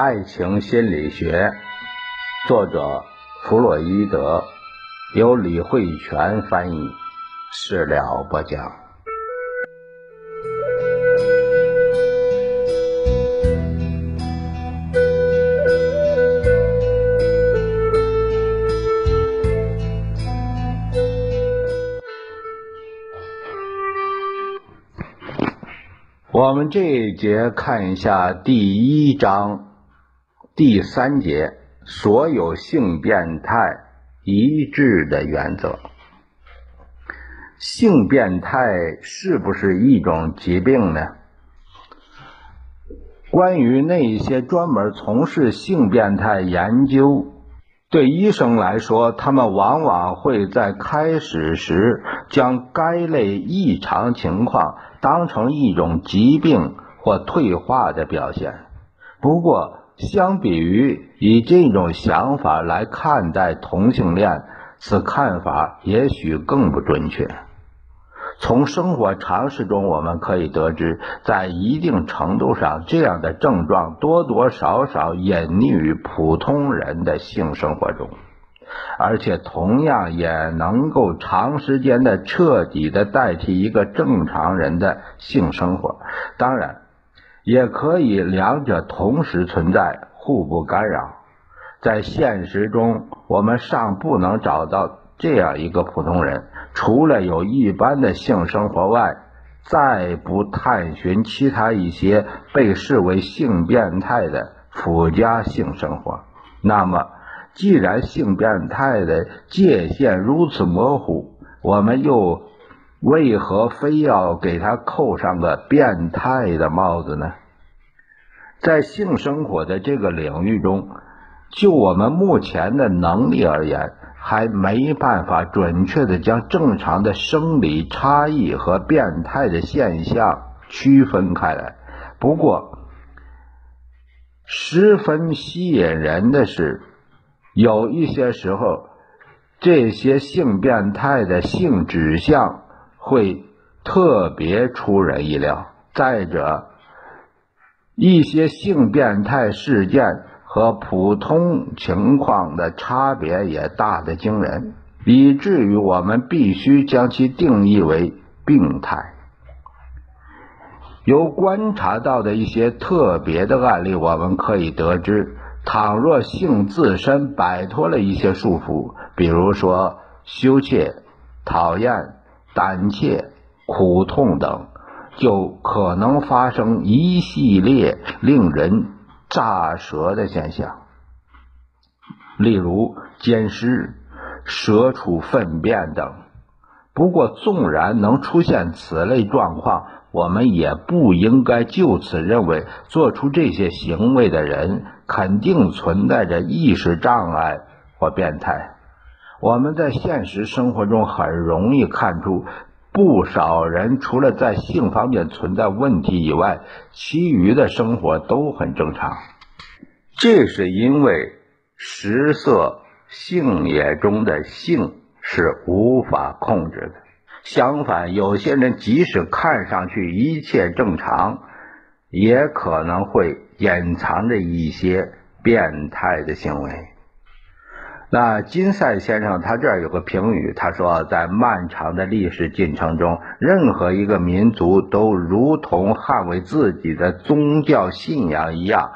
爱情心理学，作者弗洛伊德，由李慧泉翻译，事了播讲。我们这一节看一下第一章第三节，所有性变态一致的原则。性变态是不是一种疾病呢？关于那些专门从事性变态研究，对医生来说，他们往往会在开始时将该类异常情况。当成一种疾病或退化的表现。不过，相比于以这种想法来看待同性恋，此看法也许更不准确。从生活常识中，我们可以得知，在一定程度上，这样的症状多多少少隐匿于普通人的性生活中。而且同样也能够长时间的彻底的代替一个正常人的性生活，当然也可以两者同时存在，互不干扰。在现实中，我们尚不能找到这样一个普通人，除了有一般的性生活外，再不探寻其他一些被视为性变态的附加性生活。那么。既然性变态的界限如此模糊，我们又为何非要给他扣上个变态的帽子呢？在性生活的这个领域中，就我们目前的能力而言，还没办法准确的将正常的生理差异和变态的现象区分开来。不过，十分吸引人的是。有一些时候，这些性变态的性指向会特别出人意料。再者，一些性变态事件和普通情况的差别也大得惊人，以至于我们必须将其定义为病态。由观察到的一些特别的案例，我们可以得知。倘若性自身摆脱了一些束缚，比如说羞怯、讨厌、胆怯、苦痛等，就可能发生一系列令人咋舌的现象，例如奸尸、蛇出粪便等。不过，纵然能出现此类状况，我们也不应该就此认为做出这些行为的人。肯定存在着意识障碍或变态。我们在现实生活中很容易看出，不少人除了在性方面存在问题以外，其余的生活都很正常。这是因为食色性也中的性是无法控制的。相反，有些人即使看上去一切正常，也可能会。隐藏着一些变态的行为。那金赛先生他这儿有个评语，他说，在漫长的历史进程中，任何一个民族都如同捍卫自己的宗教信仰一样，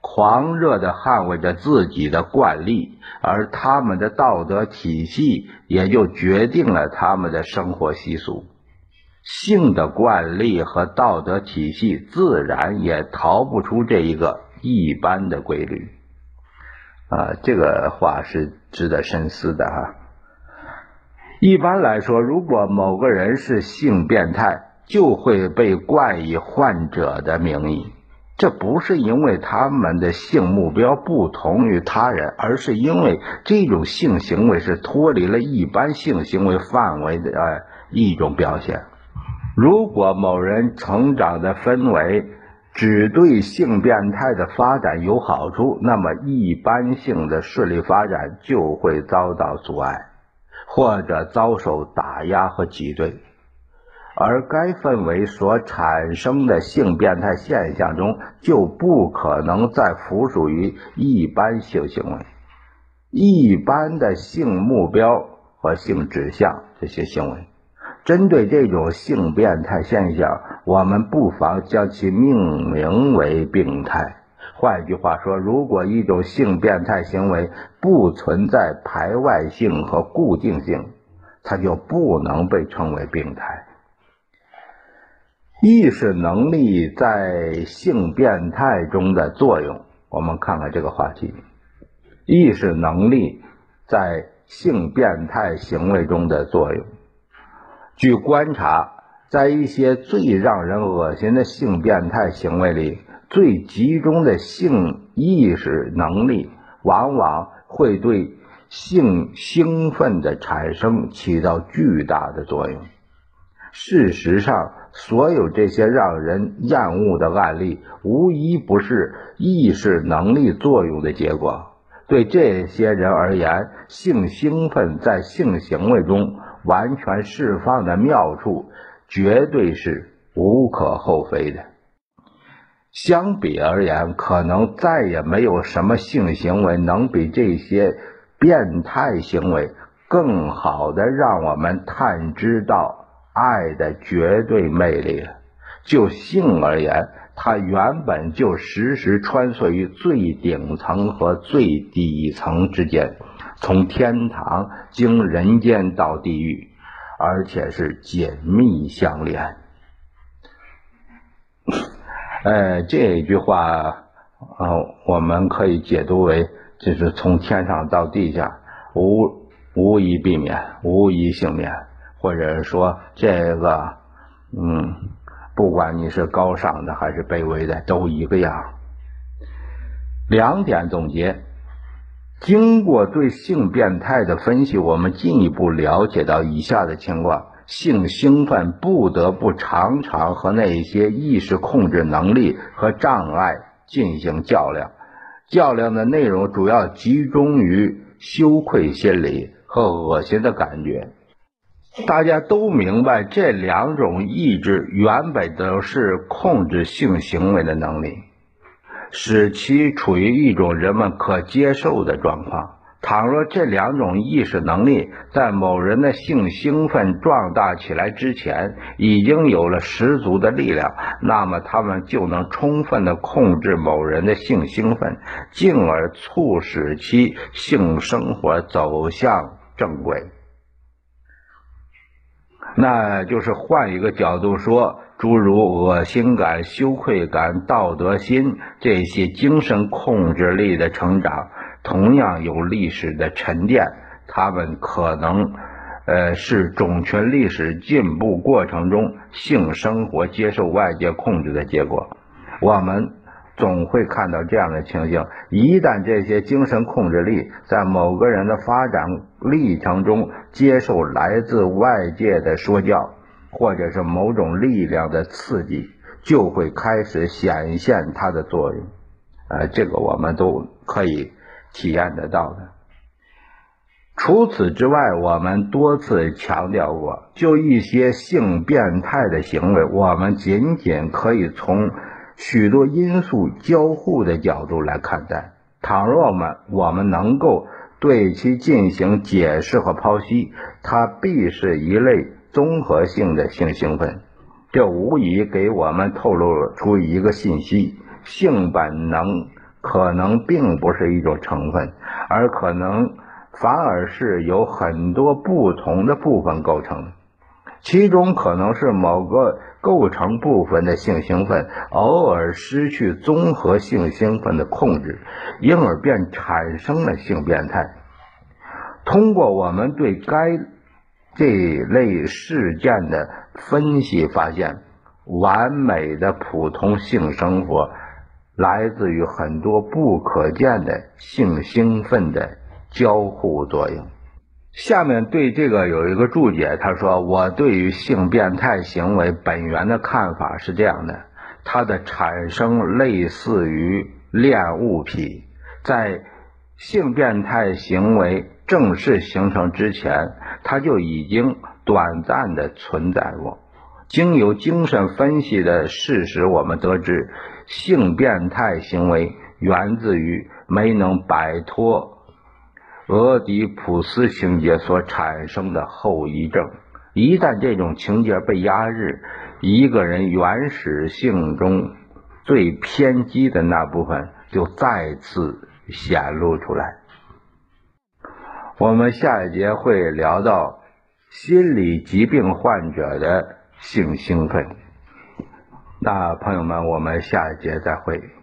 狂热地捍卫着自己的惯例，而他们的道德体系也就决定了他们的生活习俗。性的惯例和道德体系自然也逃不出这一个一般的规律，啊，这个话是值得深思的哈。一般来说，如果某个人是性变态，就会被冠以患者的名义。这不是因为他们的性目标不同于他人，而是因为这种性行为是脱离了一般性行为范围的呃一种表现。如果某人成长的氛围只对性变态的发展有好处，那么一般性的顺利发展就会遭到阻碍，或者遭受打压和挤兑。而该氛围所产生的性变态现象中，就不可能再附属于一般性行为、一般的性目标和性指向这些行为。针对这种性变态现象，我们不妨将其命名为病态。换一句话说，如果一种性变态行为不存在排外性和固定性，它就不能被称为病态。意识能力在性变态中的作用，我们看看这个话题。意识能力在性变态行为中的作用。据观察，在一些最让人恶心的性变态行为里，最集中的性意识能力往往会对性兴奋的产生起到巨大的作用。事实上，所有这些让人厌恶的案例，无一不是意识能力作用的结果。对这些人而言，性兴奋在性行为中。完全释放的妙处，绝对是无可厚非的。相比而言，可能再也没有什么性行为能比这些变态行为更好的让我们探知到爱的绝对魅力了。就性而言，它原本就时时穿梭于最顶层和最底层之间。从天堂经人间到地狱，而且是紧密相连。呃，这句话，呃，我们可以解读为，就是从天上到地下，无无一避免，无一幸免，或者说这个，嗯，不管你是高尚的还是卑微的，都一个样。两点总结。经过对性变态的分析，我们进一步了解到以下的情况：性兴奋不得不常常和那些意识控制能力和障碍进行较量，较量的内容主要集中于羞愧心理和恶心的感觉。大家都明白，这两种意志原本都是控制性行为的能力。使其处于一种人们可接受的状况。倘若这两种意识能力在某人的性兴奋壮大起来之前已经有了十足的力量，那么他们就能充分的控制某人的性兴奋，进而促使其性生活走向正轨。那就是换一个角度说。诸如恶心感、羞愧感、道德心这些精神控制力的成长，同样有历史的沉淀。他们可能，呃，是种群历史进步过程中性生活接受外界控制的结果。我们。总会看到这样的情形：一旦这些精神控制力在某个人的发展历程中接受来自外界的说教，或者是某种力量的刺激，就会开始显现它的作用。呃，这个我们都可以体验得到的。除此之外，我们多次强调过，就一些性变态的行为，我们仅仅可以从。许多因素交互的角度来看待，倘若我们我们能够对其进行解释和剖析，它必是一类综合性的性兴奋。这无疑给我们透露出一个信息：性本能可能并不是一种成分，而可能反而是由很多不同的部分构成。其中可能是某个构成部分的性兴奋偶尔失去综合性兴奋的控制，因而便产生了性变态。通过我们对该这类事件的分析，发现完美的普通性生活来自于很多不可见的性兴奋的交互作用。下面对这个有一个注解，他说：“我对于性变态行为本源的看法是这样的，它的产生类似于恋物癖，在性变态行为正式形成之前，它就已经短暂的存在过。经由精神分析的事实，我们得知性变态行为源自于没能摆脱俄狄浦斯情节所产生的后遗症。一旦这种情节被压制，一个人原始性中最偏激的那部分就再次显露出来。我们下一节会聊到心理疾病患者的性兴奋。那朋友们，我们下一节再会。